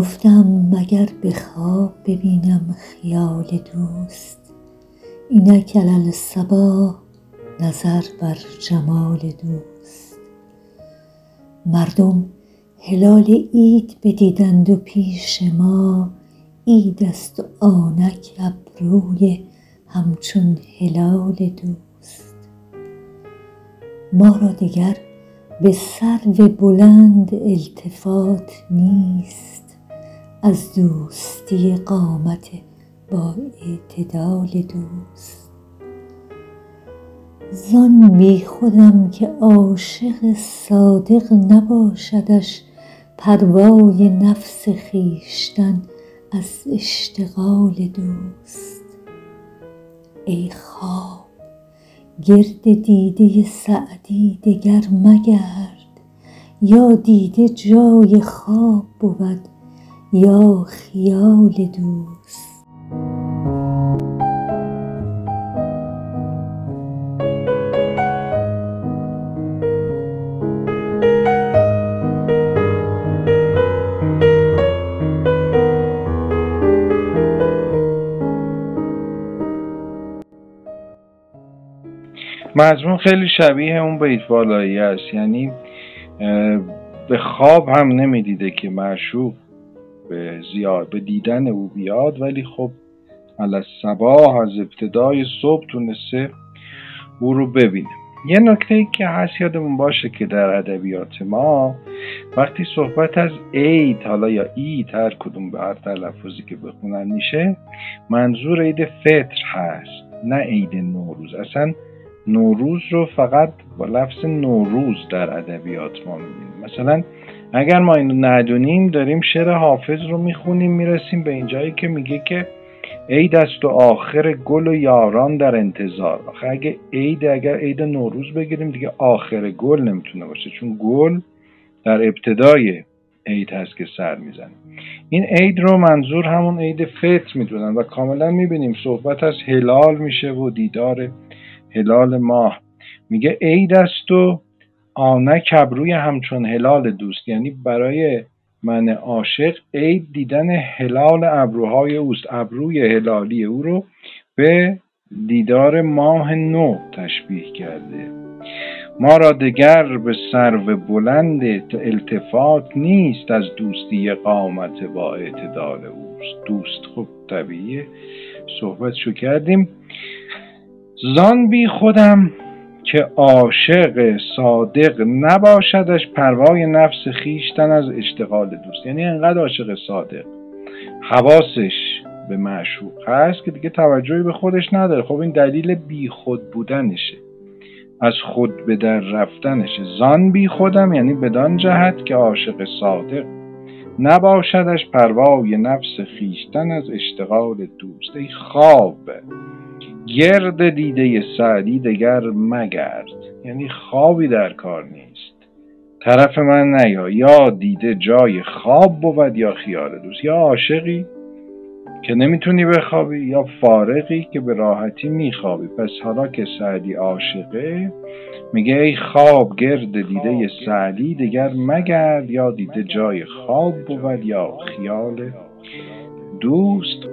گفتم مگر به خواب ببینم خیال دوست؟ اینک علی الصباح نظر بر جمال دوست. مردم هلال عید بدیدند و پیش ما عیدست و آنک ابروی همچون هلال دوست. ما را دگر به سرو بلند التفات نیست. از دوستی قامت با اعتدال دوست. زان بیخودم که عاشق صادق نباشدش پروای نفس خویشتن از اشتغال دوست. ای خواب گرد دیده سعدی دگر مگرد یا دیده جای خواب بود یا خیال دوست. مضمون خیلی شبیه اون بیت بالایی است. یعنی به خواب هم نمی‌دیده که معشوق به زیاد به دیدن او بیاد ولی خب علی صباح از ابتدای صبح تونسته او رو ببینه. یه نکته ای که هست یادمون باشه که در ادبیات ما وقتی صحبت از عید حالا یا عید هر کدوم به هر تلفظی که بخونن میشه منظور عید فطر هست نه عید نوروز. اصلا نوروز رو فقط با لفظ نوروز در ادبیات ما می‌بینیم. مثلا اگر ما اینو ندونیم داریم شعر حافظ رو می‌خونیم می‌رسیم به اینجایی که میگه که عید است و آخر گل و یاران در انتظار. آخه اگه عید اگر عید نوروز بگیریم دیگه آخر گل نمی‌تونه باشه چون گل در ابتدای عید هست که سر می‌زنه. این عید رو منظور همون عید فطر می‌دونن و کاملا می‌بینیم صحبت از هلال میشه و دیدار هلال ماه میگه عید است و آنک ابروی همچون هلال دوست. یعنی برای من عاشق عید دیدن هلال ابروهای اوست. ابروی هلالی او رو به دیدار ماه نو تشبیه کرده. ما را دگر به سرو بلند التفات نیست از دوستی قامت با اعتدال اوست. دوست خب طبیعیه. صحبتشو کردیم. زان بی خودم که عاشق صادق نباشدش پروای نفس خیشتن از اشتغال دوست. یعنی انقدر عاشق صادق. حواسش به معشوق هست که دیگه توجهی به خودش نداره. خب این دلیل بی خود بودنشه. از خود به در رفتنشه. زان بی خودم یعنی بدان جهت که عاشق صادق نباشدش پروای نفس خیشتن از اشتغال دوست. ای خواب. گرد دیده سعدی دگر مگرد. یعنی خوابی در کار نیست. طرف من نیا یا دیده جای خواب بود یا خیال دوست. یا عاشقی که نمی‌تونی بخوابی یا فارغی که به راحتی میخوابی. پس حالا که سعدی عاشقه میگه ای خواب گرد دیده سعدی دگر مگرد. یا دیده جای خواب بود یا خیال دوست.